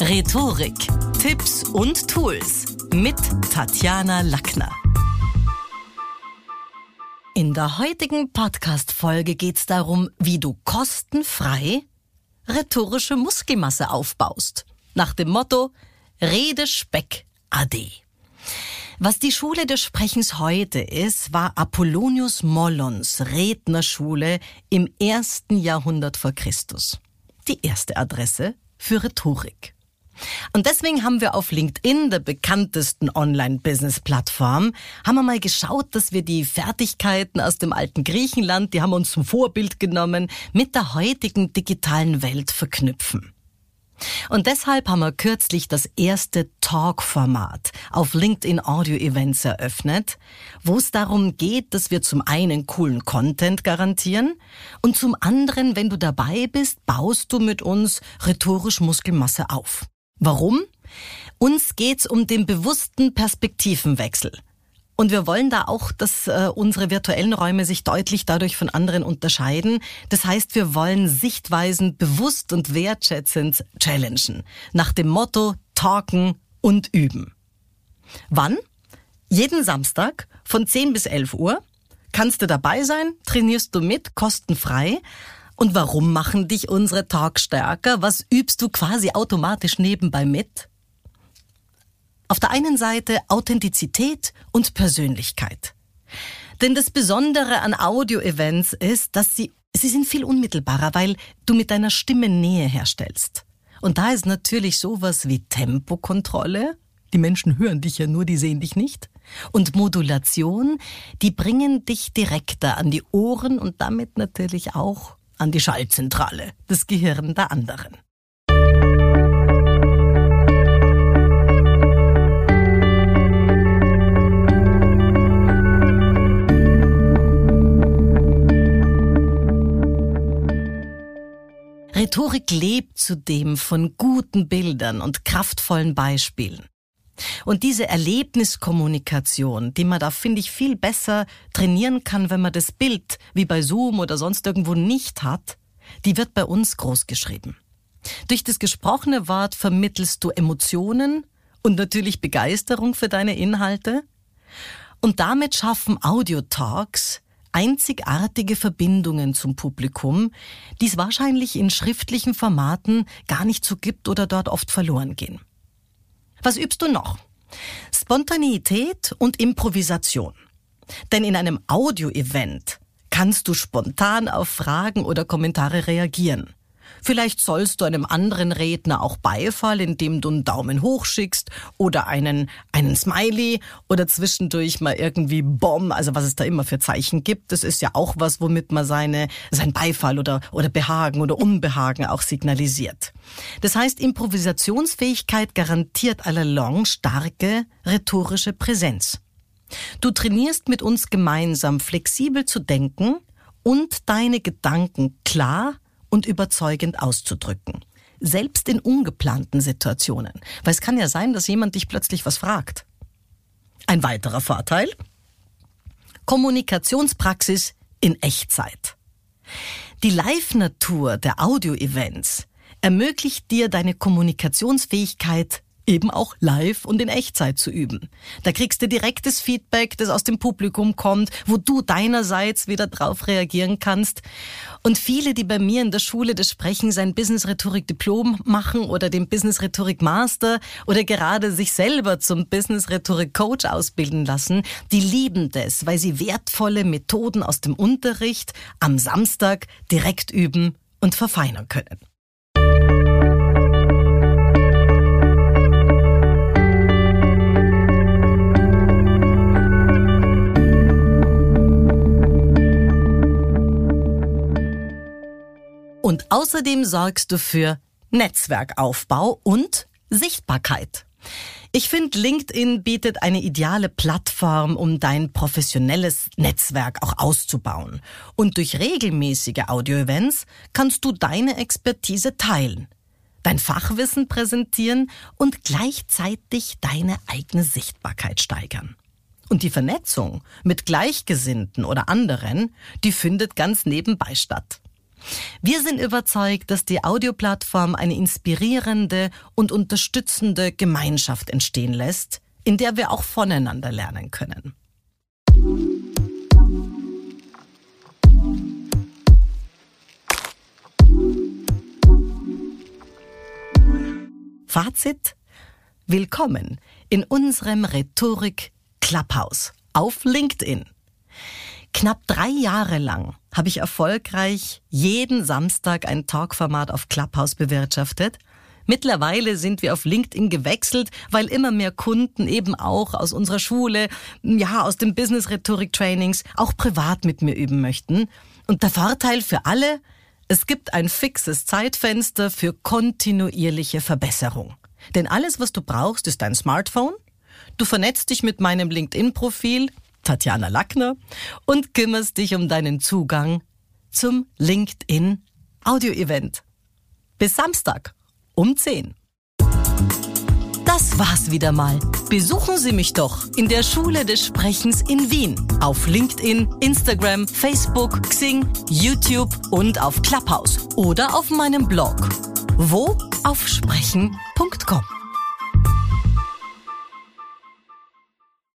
Rhetorik, Tipps und Tools mit Tatjana Lackner. In der heutigen Podcast-Folge geht es darum, wie du kostenfrei rhetorische Muskelmasse aufbaust. Nach dem Motto Rede Speck Ade. Was die Schule des Sprechens heute ist, war Apollonius Mollons Rednerschule im ersten Jahrhundert vor Christus. Die erste Adresse für Rhetorik. Und deswegen haben wir auf LinkedIn, der bekanntesten Online-Business-Plattform, haben wir mal geschaut, dass wir die Fertigkeiten aus dem alten Griechenland, die haben wir uns zum Vorbild genommen, mit der heutigen digitalen Welt verknüpfen. Und deshalb haben wir kürzlich das erste Talk-Format auf LinkedIn Audio Events eröffnet, wo es darum geht, dass wir zum einen coolen Content garantieren und zum anderen, wenn du dabei bist, baust du mit uns rhetorisch Muskelmasse auf. Warum? Uns geht's um den bewussten Perspektivenwechsel. Und wir wollen da auch, dass äh, unsere virtuellen Räume sich deutlich dadurch von anderen unterscheiden. Das heißt, wir wollen Sichtweisen bewusst und wertschätzend challengen. Nach dem Motto Talken und Üben. Wann? Jeden Samstag von 10 bis 11 Uhr. Kannst du dabei sein, trainierst du mit, kostenfrei. Und warum machen dich unsere Talks stärker? Was übst du quasi automatisch nebenbei mit? Auf der einen Seite Authentizität und Persönlichkeit. Denn das Besondere an Audio-Events ist, dass sie, sie sind viel unmittelbarer, weil du mit deiner Stimme Nähe herstellst. Und da ist natürlich sowas wie Tempokontrolle. Die Menschen hören dich ja nur, die sehen dich nicht. Und Modulation, die bringen dich direkter an die Ohren und damit natürlich auch an die Schallzentrale, das Gehirn der anderen. Rhetorik lebt zudem von guten Bildern und kraftvollen Beispielen. Und diese Erlebniskommunikation, die man da, finde ich, viel besser trainieren kann, wenn man das Bild wie bei Zoom oder sonst irgendwo nicht hat, die wird bei uns großgeschrieben. Durch das gesprochene Wort vermittelst du Emotionen und natürlich Begeisterung für deine Inhalte. Und damit schaffen Audio-Talks einzigartige Verbindungen zum Publikum, die es wahrscheinlich in schriftlichen Formaten gar nicht so gibt oder dort oft verloren gehen. Was übst du noch? Spontaneität und Improvisation. Denn in einem Audio-Event kannst du spontan auf Fragen oder Kommentare reagieren. Vielleicht sollst du einem anderen Redner auch Beifall, indem du einen Daumen hoch schickst oder einen, einen Smiley oder zwischendurch mal irgendwie Bomb, also was es da immer für Zeichen gibt. Das ist ja auch was, womit man seine, sein Beifall oder, oder Behagen oder Unbehagen auch signalisiert. Das heißt, Improvisationsfähigkeit garantiert allalong starke rhetorische Präsenz. Du trainierst mit uns gemeinsam flexibel zu denken und deine Gedanken klar und überzeugend auszudrücken. Selbst in ungeplanten Situationen. Weil es kann ja sein, dass jemand dich plötzlich was fragt. Ein weiterer Vorteil? Kommunikationspraxis in Echtzeit. Die Live-Natur der Audio-Events ermöglicht dir deine Kommunikationsfähigkeit eben auch live und in Echtzeit zu üben. Da kriegst du direktes Feedback, das aus dem Publikum kommt, wo du deinerseits wieder drauf reagieren kannst. Und viele, die bei mir in der Schule des Sprechens ein Business-Rhetorik-Diplom machen oder den Business-Rhetorik-Master oder gerade sich selber zum Business-Rhetorik-Coach ausbilden lassen, die lieben das, weil sie wertvolle Methoden aus dem Unterricht am Samstag direkt üben und verfeinern können. Und außerdem sorgst du für Netzwerkaufbau und Sichtbarkeit. Ich finde, LinkedIn bietet eine ideale Plattform, um dein professionelles Netzwerk auch auszubauen. Und durch regelmäßige Audio-Events kannst du deine Expertise teilen, dein Fachwissen präsentieren und gleichzeitig deine eigene Sichtbarkeit steigern. Und die Vernetzung mit Gleichgesinnten oder anderen, die findet ganz nebenbei statt. Wir sind überzeugt, dass die Audioplattform eine inspirierende und unterstützende Gemeinschaft entstehen lässt, in der wir auch voneinander lernen können. Fazit? Willkommen in unserem Rhetorik Clubhouse auf LinkedIn. Knapp drei Jahre lang habe ich erfolgreich jeden Samstag ein Talkformat auf Clubhouse bewirtschaftet. Mittlerweile sind wir auf LinkedIn gewechselt, weil immer mehr Kunden eben auch aus unserer Schule, ja, aus dem Business Rhetorik Trainings auch privat mit mir üben möchten. Und der Vorteil für alle, es gibt ein fixes Zeitfenster für kontinuierliche Verbesserung. Denn alles, was du brauchst, ist dein Smartphone. Du vernetzt dich mit meinem LinkedIn-Profil, Tatjana Lackner, und kümmerst dich um deinen Zugang zum LinkedIn Audio-Event. Bis Samstag um 10. Das war's wieder mal. Besuchen Sie mich doch in der Schule des Sprechens in Wien. Auf LinkedIn, Instagram, Facebook, Xing, YouTube und auf Clubhouse. Oder auf meinem Blog. Wo? Auf sprechen.com.